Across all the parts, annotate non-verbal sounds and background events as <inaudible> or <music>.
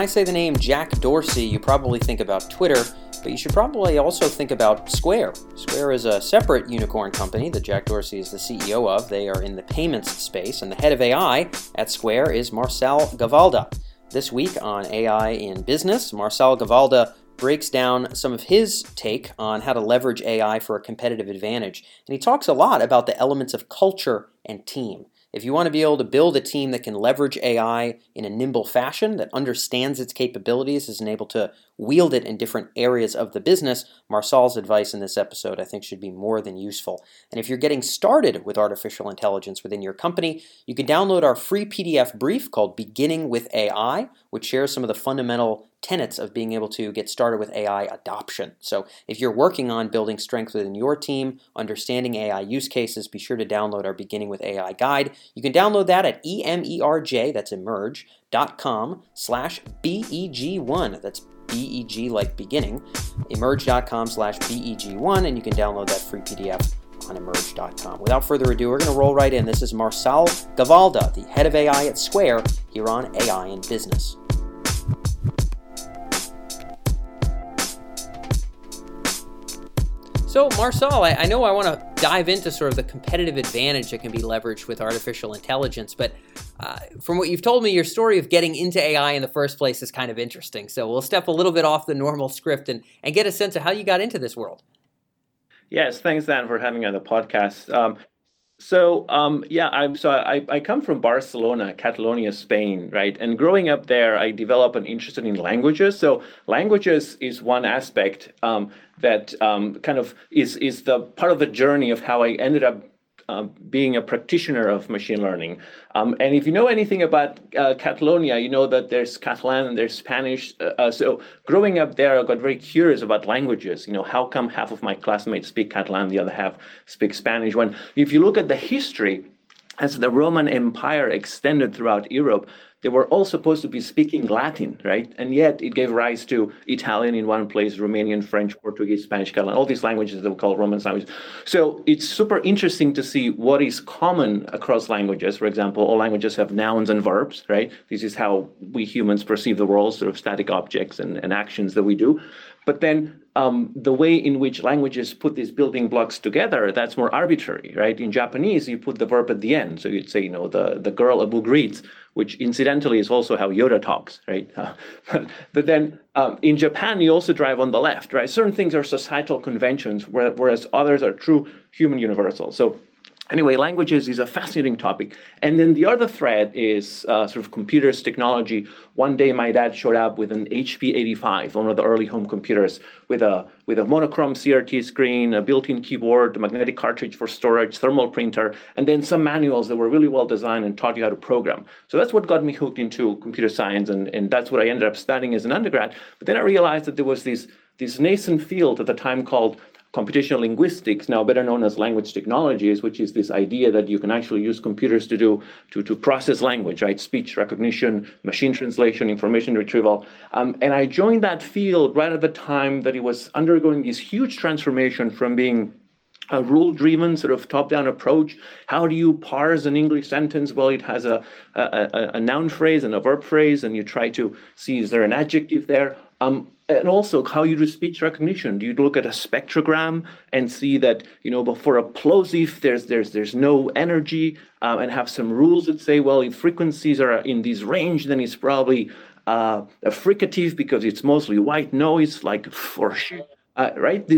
I say the name Jack Dorsey, you probably think about Twitter, but you should probably also think about Square. Square is a separate unicorn company that Jack Dorsey is the CEO of. They are in the payments space, and the head of AI at Square is Marsal Gavalda. This week on AI in Business, Marsal Gavalda breaks down some of his take on how to leverage AI for a competitive advantage. And he talks a lot about the elements of culture and team. If you want to be able to build a team that can leverage AI in a nimble fashion, that understands its capabilities, is able to wield it in different areas of the business, Marsal's advice in this episode I think should be more than useful. And if you're getting started with artificial intelligence within your company, you can download our free PDF brief called Beginning with AI, which shares some of the fundamental tenets of being able to get started with AI adoption. So, if you're working on building strength within your team, understanding AI use cases, be sure to download our Beginning with AI guide. You can download that at emerj, that's emerj.com slash BEG1. That's BEG like beginning, emerj.com slash BEG1, and you can download that free PDF on emerj.com. Without further ado, we're going to roll right in. This is Marsal Gavalda, the head of AI at Square, here on AI in Business. So, Marsal, I, I know I want to dive into sort of the competitive advantage that can be leveraged with artificial intelligence, but uh, from what you've told me, your story of getting into AI in the first place is kind of interesting. So, we'll step a little bit off the normal script and, and get a sense of how you got into this world. Yes, thanks, Dan, for having me on the podcast. Um, so um, yeah, I'm so I, I come from Barcelona, Catalonia, Spain, right? And growing up there, I developed an interest in languages. So languages is one aspect um, that um, kind of is is the part of the journey of how I ended up um, being a practitioner of machine learning. Um, and if you know anything about uh, Catalonia, you know that there's Catalan and there's Spanish. Uh, uh, so growing up there, I got very curious about languages. You know, how come half of my classmates speak Catalan, the other half speak Spanish? When if you look at the history, as the Roman Empire extended throughout Europe, they were all supposed to be speaking Latin, right? And yet it gave rise to Italian in one place, Romanian, French, Portuguese, Spanish, Catalan, all these languages that we call Roman languages. So it's super interesting to see what is common across languages. For example, all languages have nouns and verbs, right? This is how we humans perceive the world, sort of static objects and, and actions that we do. But then um, the way in which languages put these building blocks together, that's more arbitrary, right? In Japanese, you put the verb at the end. So you'd say, you know, the, the girl a book reads, which incidentally is also how Yoda talks, right? Uh, <laughs> but, but then um, in Japan, you also drive on the left, right? Certain things are societal conventions, whereas others are true human universals. So Anyway, languages is a fascinating topic. And then the other thread is uh, sort of computers, technology. One day my dad showed up with an HP 85, one of the early home computers, with a, with a monochrome CRT screen, a built-in keyboard, a magnetic cartridge for storage, thermal printer, and then some manuals that were really well designed and taught you how to program. So that's what got me hooked into computer science, and, and that's what I ended up studying as an undergrad. But then I realized that there was this this nascent field at the time called computational linguistics, now better known as language technologies, which is this idea that you can actually use computers to do to, to process language, right? Speech recognition, machine translation, information retrieval. Um, and I joined that field right at the time that it was undergoing this huge transformation from being a rule driven sort of top down approach. How do you parse an English sentence? Well, it has a, a, a, noun phrase and a verb phrase, and you try to see is there an adjective there? Um, and also how you do speech recognition. Do you look at a spectrogram and see that you know, for a plosive, there's there's there's no energy, uh, and have some rules that say, well, if frequencies are in this range, then it's probably uh, a fricative because it's mostly white noise, like for sure. Uh, right?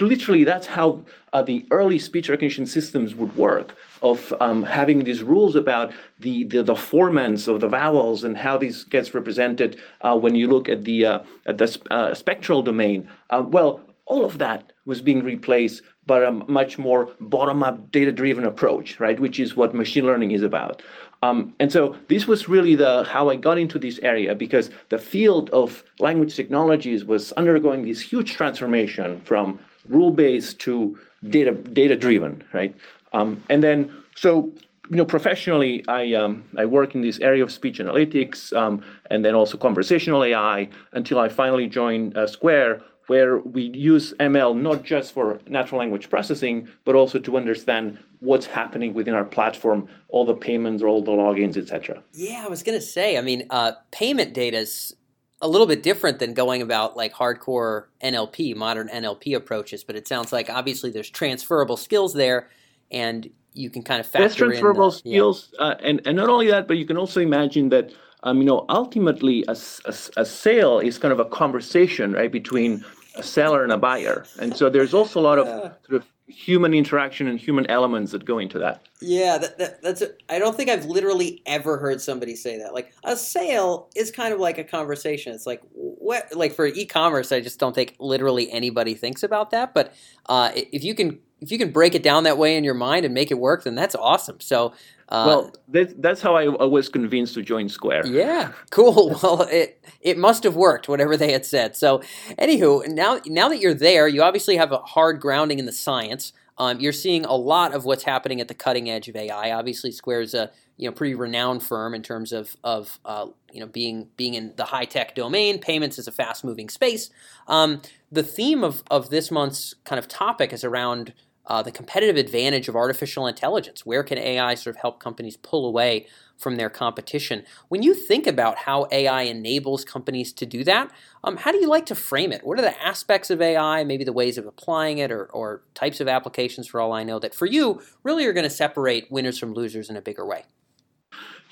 Literally, that's how uh, the early speech recognition systems would work of um, having these rules about the, the, the formants of the vowels and how this gets represented uh, when you look at the, uh, at the uh, spectral domain. Uh, well, all of that was being replaced by a much more bottom-up data-driven approach, right? Which is what machine learning is about. Um, and so this was really the how I got into this area because the field of language technologies was undergoing this huge transformation from rule-based to data data-driven, right? Um, and then, so you know, professionally, I um, I work in this area of speech analytics um, and then also conversational AI until I finally joined uh, Square, where we use ML not just for natural language processing, but also to understand what's happening within our platform, all the payments, all the logins, etc. Yeah, I was going to say. I mean, uh, payment data is a little bit different than going about like hardcore NLP, modern NLP approaches. But it sounds like obviously there's transferable skills there, and you can kind of factor There's transferable in the, skills, yeah. uh, and and not only that, but you can also imagine that um, you know ultimately a, a, a sale is kind of a conversation right between a seller and a buyer, and so there's also a lot of sort of human interaction and human elements that go into that. Yeah, that, that, that's. I don't think I've literally ever heard somebody say that. Like a sale is kind of like a conversation. It's like what, like for e-commerce, I just don't think literally anybody thinks about that. But uh, if you can, if you can break it down that way in your mind and make it work, then that's awesome. So. Uh, well, that, that's how I, was convinced to join Square. Yeah, cool. <laughs> Well, it it must have worked, whatever they had said. So, anywho, now now that you're there, you obviously have a hard grounding in the science. Um, you're seeing a lot of what's happening at the cutting edge of AI. Obviously, Square is a you know pretty renowned firm in terms of of uh, you know being being in the high tech domain. Payments is a fast moving space. Um, the theme of of this month's kind of topic is around uh, the competitive advantage of artificial intelligence. Where can AI sort of help companies pull away from their competition? When you think about how AI enables companies to do that, um, how do you like to frame it? What are the aspects of AI, maybe the ways of applying it, or, or types of applications, for all I know, that for you really are going to separate winners from losers in a bigger way?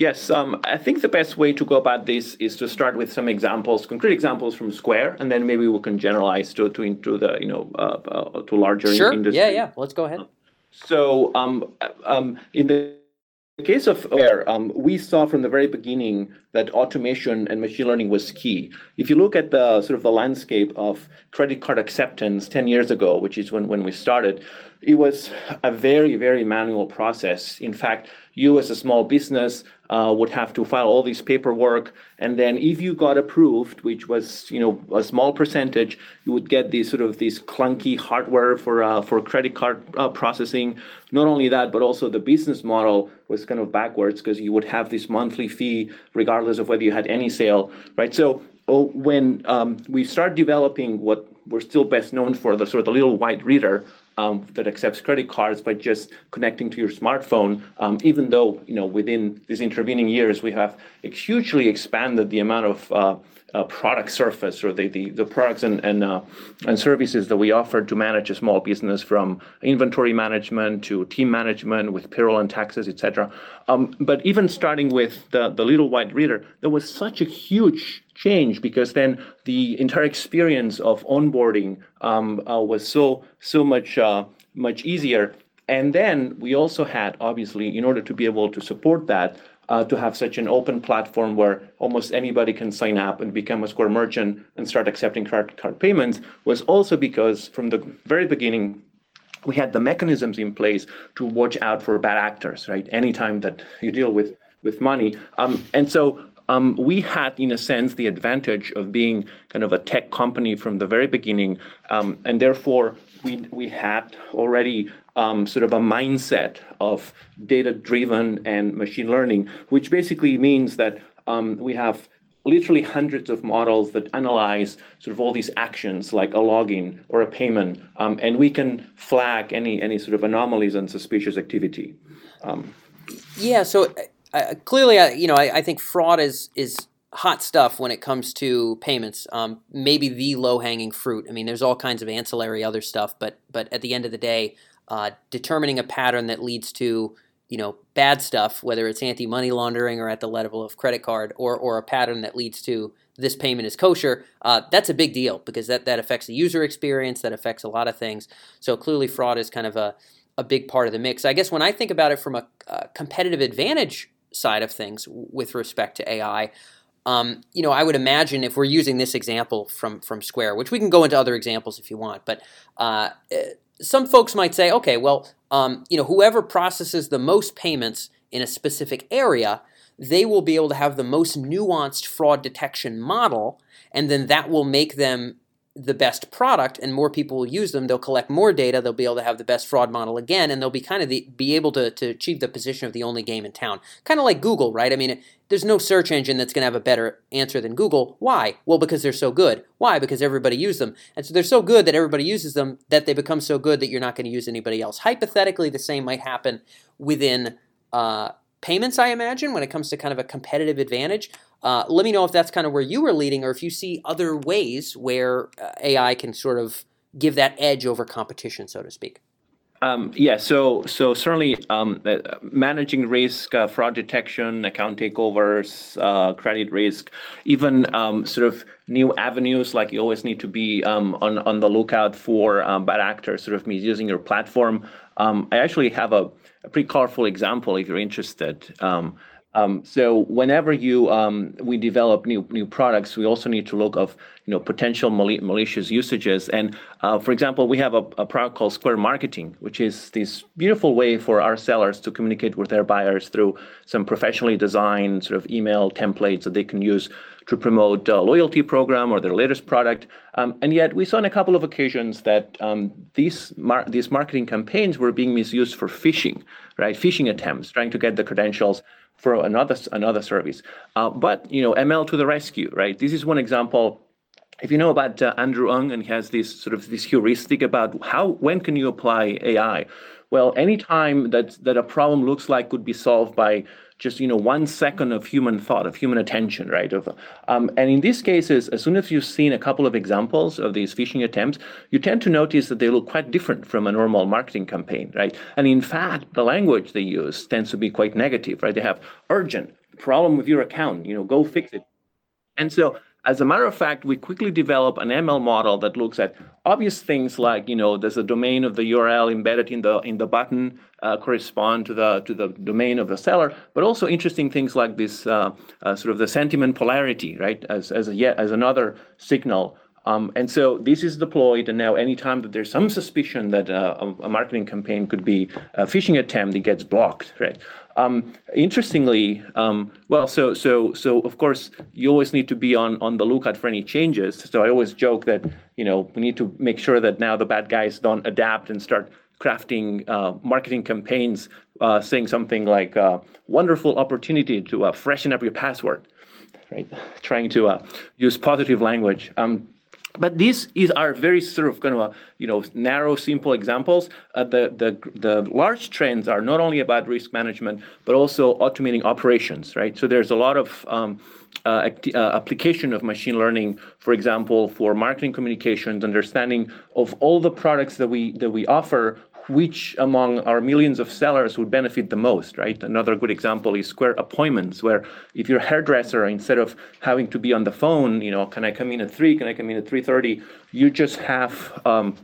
Yes, um, I think the best way to go about this is to start with some examples, concrete examples from Square, and then maybe we can generalize to to into the you know uh, uh, to larger sure. industry. Yeah, yeah. Let's go ahead. So, um, um, in the case of Square, um, we saw from the very beginning that automation and machine learning was key. If you look at the sort of the landscape of credit card acceptance 10 years ago, which is when, when we started, it was a very, very manual process. In fact, you as a small business uh, would have to file all this paperwork, and then if you got approved, which was you know a small percentage, you would get these sort of these clunky hardware for uh, for credit card uh, processing. Not only that, but also the business model was kind of backwards because you would have this monthly fee regardless of whether you had any sale, right? So oh, when um, we start developing what we're still best known for, the sort of the little white reader, um, that accepts credit cards by just connecting to your smartphone. Um, even though you know within these intervening years we have hugely expanded the amount of uh, uh, product surface or the, the, the products and and, uh, and services that we offer to manage a small business from inventory management to team management with payroll and taxes, etc. Um, but even starting with the, the little white reader, there was such a huge change because then the entire experience of onboarding um, uh, was so so much uh, much easier. And then we also had, obviously, in order to be able to support that, uh, to have such an open platform where almost anybody can sign up and become a Square merchant and start accepting credit card payments was also because from the very beginning, we had the mechanisms in place to watch out for bad actors, right? Anytime that you deal with with money. Um, and so um, we had, in a sense, the advantage of being kind of a tech company from the very beginning, um, and therefore we we had already um, sort of a mindset of data-driven and machine learning, which basically means that um, we have literally hundreds of models that analyze sort of all these actions like a login or a payment, um, and we can flag any any sort of anomalies and suspicious activity. Um, yeah. So uh, clearly, uh, you know, I, I, think fraud is is hot stuff when it comes to payments. Um, maybe the low hanging fruit. I mean, there's all kinds of ancillary other stuff, but but at the end of the day, uh, determining a pattern that leads to you know bad stuff, whether it's anti money laundering or at the level of credit card, or or a pattern that leads to this payment is kosher, uh, that's a big deal because that that affects the user experience, that affects a lot of things. So clearly, fraud is kind of a a big part of the mix. I guess when I think about it from a, a competitive advantage side of things with respect to AI. Um, you know, I would imagine if we're using this example from from Square, which we can go into other examples if you want, but uh, some folks might say, okay, well, um, you know, whoever processes the most payments in a specific area, they will be able to have the most nuanced fraud detection model, and then that will make them the best product and more people will use them they'll collect more data they'll be able to have the best fraud model again and they'll be kind of the, be able to, to achieve the position of the only game in town. Kind of like google right? I mean there's no search engine that's going to have a better answer than google. Why? Well because they're so good. Why? Because everybody uses them. And so they're so good that everybody uses them that they become so good that you're not going to use anybody else. Hypothetically the same might happen within uh, payments i imagine when it comes to kind of a competitive advantage Uh, let me know if that's kind of where you were leading, or if you see other ways where uh, AI can sort of give that edge over competition, so to speak. Um, yeah, so so certainly um, uh, managing risk, uh, fraud detection, account takeovers, uh, credit risk, even um, sort of new avenues. Like you always need to be um, on on the lookout for um, bad actors, sort of misusing your platform. Um, I actually have a, a, pretty colorful example if you're interested. Um, so whenever you um, we develop new new products, we also need to look of you know potential mali- malicious usages. And uh, for example, we have a, product called Square Marketing, which is this beautiful way for our sellers to communicate with their buyers through some professionally designed sort of email templates that they can use to promote a loyalty program or their latest product. Um, and yet, we saw on a couple of occasions that these these marketing campaigns were being misused for phishing, right? Phishing attempts, trying to get the credentials for another another service. Uh, but you know, ML to the rescue, right? This is one example. If you know about uh, Andrew Ng and he has this sort of this heuristic about how when can you apply AI? Well, anytime that that a problem looks like could be solved by just you know one second of human thought of human attention right? Of um, and in these cases as soon as you've seen a couple of examples of these phishing attempts you tend to notice that they look quite different from a normal marketing campaign right? And in fact the language they use tends to be quite negative right? They have urgent. Problem with your account. You know go fix it. And so as a matter of fact, we quickly develop an ML model that looks at obvious things like, you know, does the domain of the URL embedded in the in the button uh, correspond to the to the domain of the seller, but also interesting things like this uh, uh, sort of the sentiment polarity, right, as as a yet as another signal. Um, and so this is deployed, and now anytime that there's some suspicion that uh, a, a marketing campaign could be a phishing attempt, it gets blocked, right? Um, interestingly, um, well, so so so of course you always need to be on on the lookout for any changes. So I always joke that you know we need to make sure that now the bad guys don't adapt and start crafting uh, marketing campaigns uh, saying something like uh, "wonderful opportunity to uh, freshen up your password," right? <laughs> Trying to uh, use positive language. Um, but these is, are very sort of kind of, a, you know, narrow, simple examples. Uh, the, the, the large trends are not only about risk management, but also automating operations, right? So there's a lot of um, uh, uh, application of machine learning, for example, for marketing communications, understanding of all the products that we that we offer, which among our millions of sellers would benefit the most, right? Another good example is Square Appointments, where if you're a hairdresser, instead of having to be on the phone, you know, can I come in at three? Can I come in at three thirty? You just have um,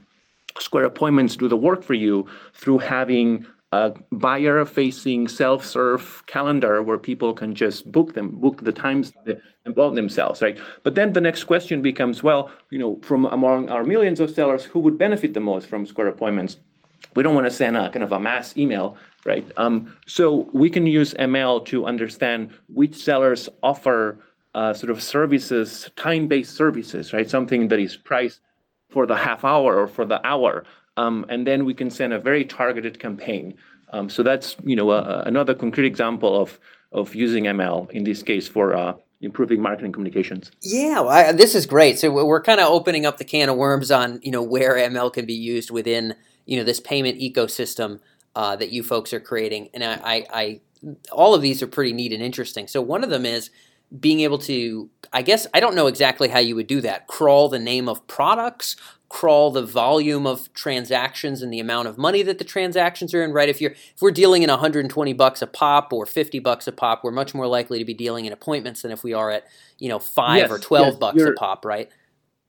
Square Appointments do the work for you through having a buyer-facing self-serve calendar where people can just book them, book the times involve themselves, right? But then the next question becomes, well, you know, from among our millions of sellers, who would benefit the most from Square Appointments? We don't want to send a kind of a mass email, right? Um, so we can use ML to understand which sellers offer uh, sort of services, time-based services, right? Something that is priced for the half hour or for the hour, um, and then we can send a very targeted campaign. Um, so that's you know a, another concrete example of of using ML in this case for uh, improving marketing communications. Yeah, well, I, this is great. So we're kind of opening up the can of worms on you know where ML can be used within you know this payment ecosystem uh, that you folks are creating, and I, I, I, all of these are pretty neat and interesting. So one of them is being able to, I guess I don't know exactly how you would do that. Crawl the name of products, crawl the volume of transactions and the amount of money that the transactions are in. Right? If you're if we're dealing in 120 bucks a pop or 50 bucks a pop, we're much more likely to be dealing in appointments than if we are at you know five yes, or 12 yes, bucks a pop. Right?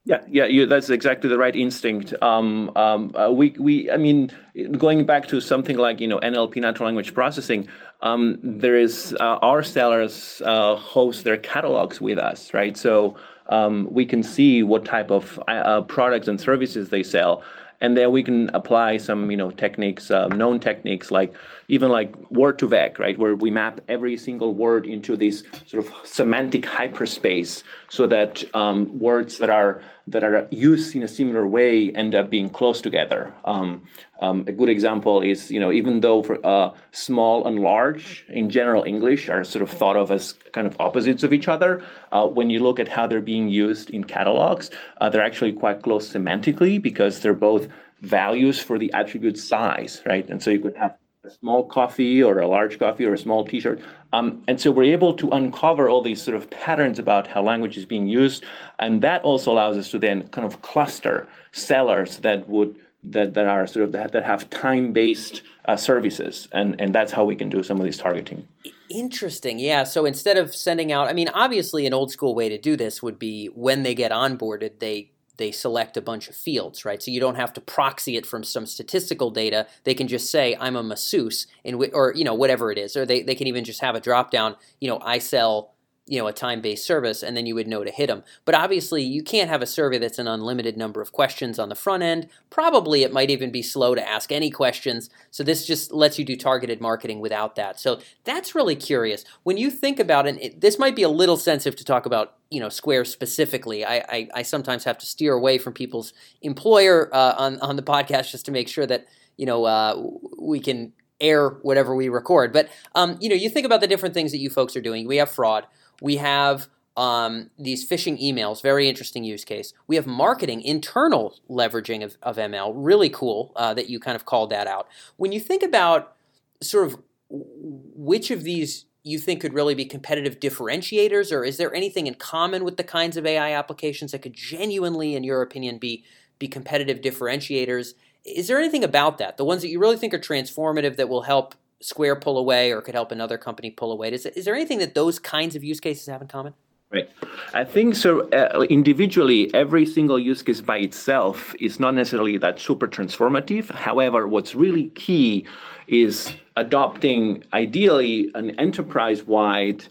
Yeah, yeah, you, that's exactly the right instinct. Um, um, uh, we, we, I mean, going back to something like you know NLP, natural language processing, um, there is uh, our sellers uh, host their catalogs with us, right? So um, we can see what type of uh, products and services they sell, and then we can apply some you know techniques, uh, known techniques like even like word2vec, right, where we map every single word into this sort of semantic hyperspace, so that um, words that are that are used in a similar way end up being close together. Um, um, a good example is, you know, even though for, uh, small and large in general English are sort of thought of as kind of opposites of each other, uh, when you look at how they're being used in catalogs, uh, they're actually quite close semantically because they're both values for the attribute size, right? And so you could have a small coffee or a large coffee or a small t-shirt. Um, and so we're able to uncover all these sort of patterns about how language is being used. And that also allows us to then kind of cluster sellers that would that, that are sort of that, that have time-based uh, services. And, and that's how we can do some of this targeting. Interesting. Yeah. So instead of sending out, I mean, obviously an old school way to do this would be when they get onboarded, they they select a bunch of fields, right? So you don't have to proxy it from some statistical data. They can just say, I'm a masseuse, in or, you know, whatever it is. Or they, they can even just have a drop down, you know, I sell you know a time-based service and then you would know to hit them but obviously you can't have a survey that's an unlimited number of questions on the front end. Probably it might even be slow to ask any questions so this just lets you do targeted marketing without that. So that's really curious. When you think about it, it this might be a little sensitive to talk about you know square specifically. I, I, I sometimes have to steer away from people's employer uh, on, on the podcast just to make sure that you know uh, we can air whatever we record. But um, you know you think about the different things that you folks are doing. We have fraud we have um, these phishing emails, very interesting use case. We have marketing, internal leveraging of, of ML, really cool uh, that you kind of called that out. When you think about sort of which of these you think could really be competitive differentiators, or is there anything in common with the kinds of AI applications that could genuinely, in your opinion, be be competitive differentiators? Is there anything about that? The ones that you really think are transformative that will help Square pull away or could help another company pull away. Is, is there anything that those kinds of use cases have in common? Right. I think so. Uh, individually, every single use case by itself is not necessarily that super transformative. However, what's really key is adopting, ideally, an enterprise wide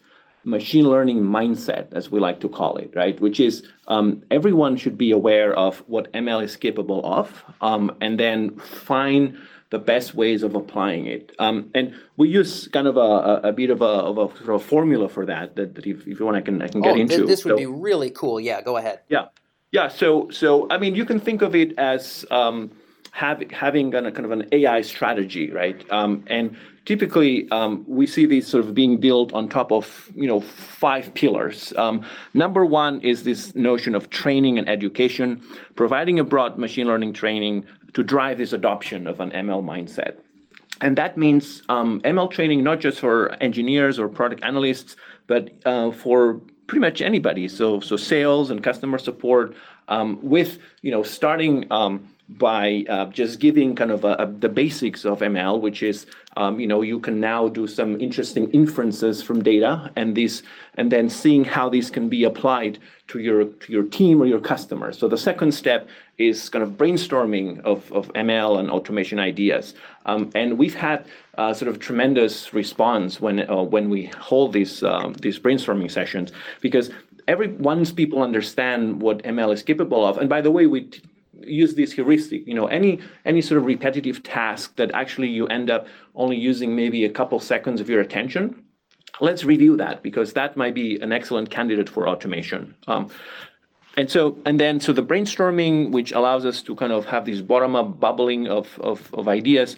machine learning mindset, as we like to call it, right? Which is um, everyone should be aware of what ML is capable of um, and then find the best ways of applying it. Um, and we use kind of a, a, bit of a, of a sort of formula for that. That, that if, if you want, I can I can get oh, into. This would so, be really cool. Yeah, go ahead. Yeah, yeah. So so I mean, you can think of it as um, have, having a kind of an AI strategy, right? Um, and typically um, we see these sort of being built on top of you know five pillars. Um, number one is this notion of training and education, providing a broad machine learning training to drive this adoption of an ML mindset. And that means um, ML training not just for engineers or product analysts, but uh, for pretty much anybody. So, so sales and customer support, um, with you know starting um, by uh, just giving kind of a, a, the basics of ML, which is you know you can now do some interesting inferences from data, and then seeing how these can be applied to your to your team or your customers. So the second step is kind of brainstorming of, ML and automation ideas. Um, and we've had uh, sort of tremendous response when uh, when we hold these um, these brainstorming sessions because every once people understand what ML is capable of, and by the way, we use this heuristic. You know, any any sort of repetitive task that actually you end up only using maybe a couple seconds of your attention. Let's review that because that might be an excellent candidate for automation. Um, and so and then so the brainstorming which allows us to kind of have this bottom up bubbling of, of, of ideas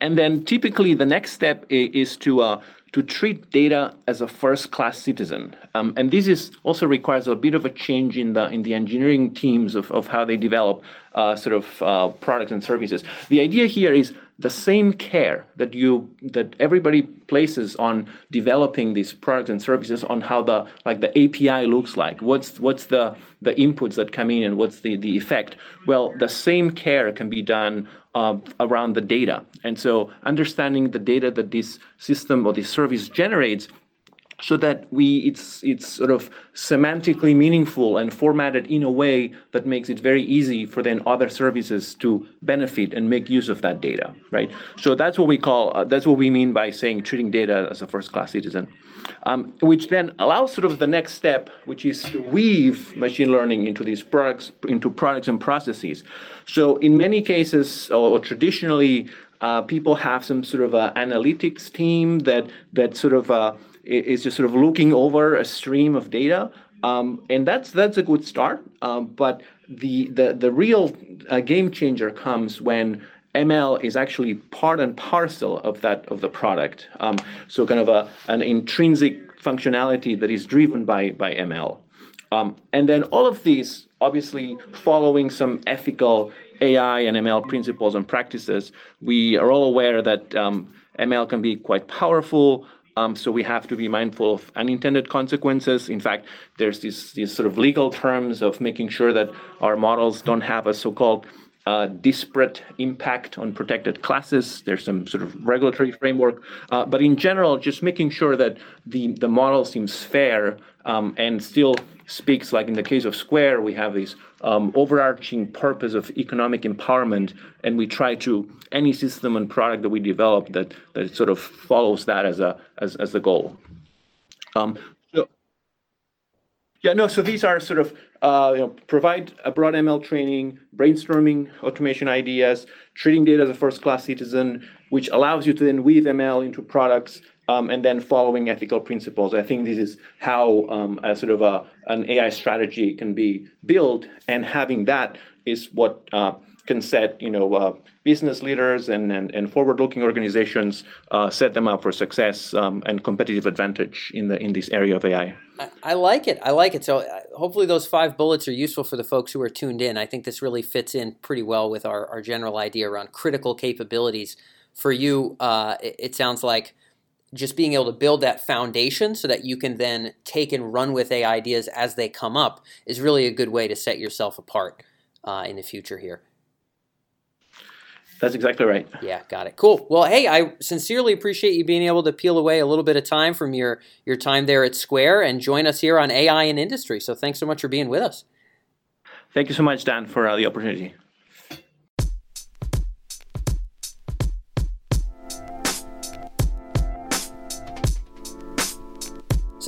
and then typically the next step is to uh, to treat data as a first class citizen. Um, and this is also requires a bit of a change in the in the engineering teams of, of how they develop uh, sort of uh, products and services. The idea here is the same care that you that everybody places on developing these products and services on how the like the API looks like. What's what's the the inputs that come in and what's the the effect? Well the same care can be done uh, around the data. And so understanding the data that this system or this service generates so that we it's it's sort of semantically meaningful and formatted in a way that makes it very easy for then other services to benefit and make use of that data right? So that's what we call uh, that's what we mean by saying treating data as a first class citizen um, which then allows sort of the next step which is to weave machine learning into these products into products and processes. So in many cases or, or traditionally uh, people have some sort of a analytics team that that sort of uh, is just sort of looking over a stream of data. Um, and that's that's a good start. Um, but the the the real uh, game changer comes when ML is actually part and parcel of that of the product. Um, so kind of a an intrinsic functionality that is driven by by ML. Um, and then all of these, obviously, following some ethical AI and ML principles and practices, we are all aware that um, ML can be quite powerful. Um, so we have to be mindful of unintended consequences. In fact, there's these, these sort of legal terms of making sure that our models don't have a so-called uh, disparate impact on protected classes. There's some sort of regulatory framework. Uh, but in general, just making sure that the, the model seems fair um, and still speaks, like in the case of Square, we have this um, overarching purpose of economic empowerment, and we try to, any system and product that we develop that, that sort of follows that as, a, as, as the goal. Um, yeah, no, so these are sort of uh, you know, provide a broad ML training, brainstorming automation ideas, treating data as a first-class citizen, which allows you to then weave ML into products, um, and then following ethical principles. I think this is how um, a sort of a, an AI strategy can be built, and having that is what uh, can set you know uh, business leaders and, and, and forward-looking organizations uh, set them up for success um, and competitive advantage in the in this area of AI. I, I like it. I like it. So uh, hopefully those five bullets are useful for the folks who are tuned in. I think this really fits in pretty well with our, our general idea around critical capabilities. For you, uh, it, it sounds like just being able to build that foundation so that you can then take and run with AI ideas as they come up is really a good way to set yourself apart uh, in the future here. That's exactly right. Yeah, got it. Cool. Well, hey, I sincerely appreciate you being able to peel away a little bit of time from your your time there at Square and join us here on AI and Industry. So thanks so much for being with us. Thank you so much, Dan, for uh, the opportunity.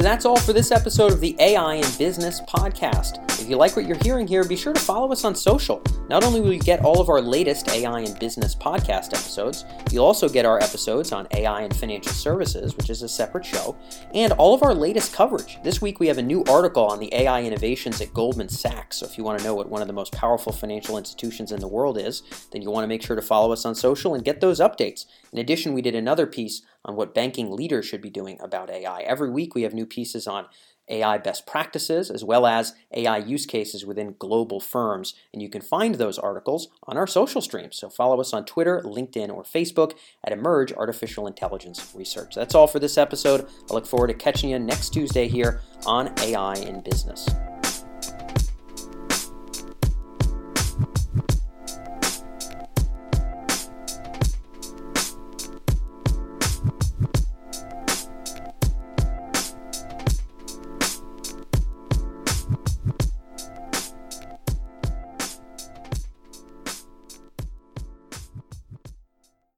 So that's all for this episode of the AI and Business Podcast. If you like what you're hearing here, be sure to follow us on social. Not only will you get all of our latest AI and business podcast episodes, you'll also get our episodes on AI and financial services, which is a separate show, and all of our latest coverage. This week we have a new article on the AI innovations at Goldman Sachs. So if you want to know what one of the most powerful financial institutions in the world is, then you want to make sure to follow us on social and get those updates. In addition, we did another piece on what banking leaders should be doing about AI. Every week we have new pieces on AI best practices, as well as AI use cases within global firms. And you can find those articles on our social streams. So follow us on Twitter, LinkedIn, or Facebook at Emerj Artificial Intelligence Research. That's all for this episode. I look forward to catching you next Tuesday here on AI in Business.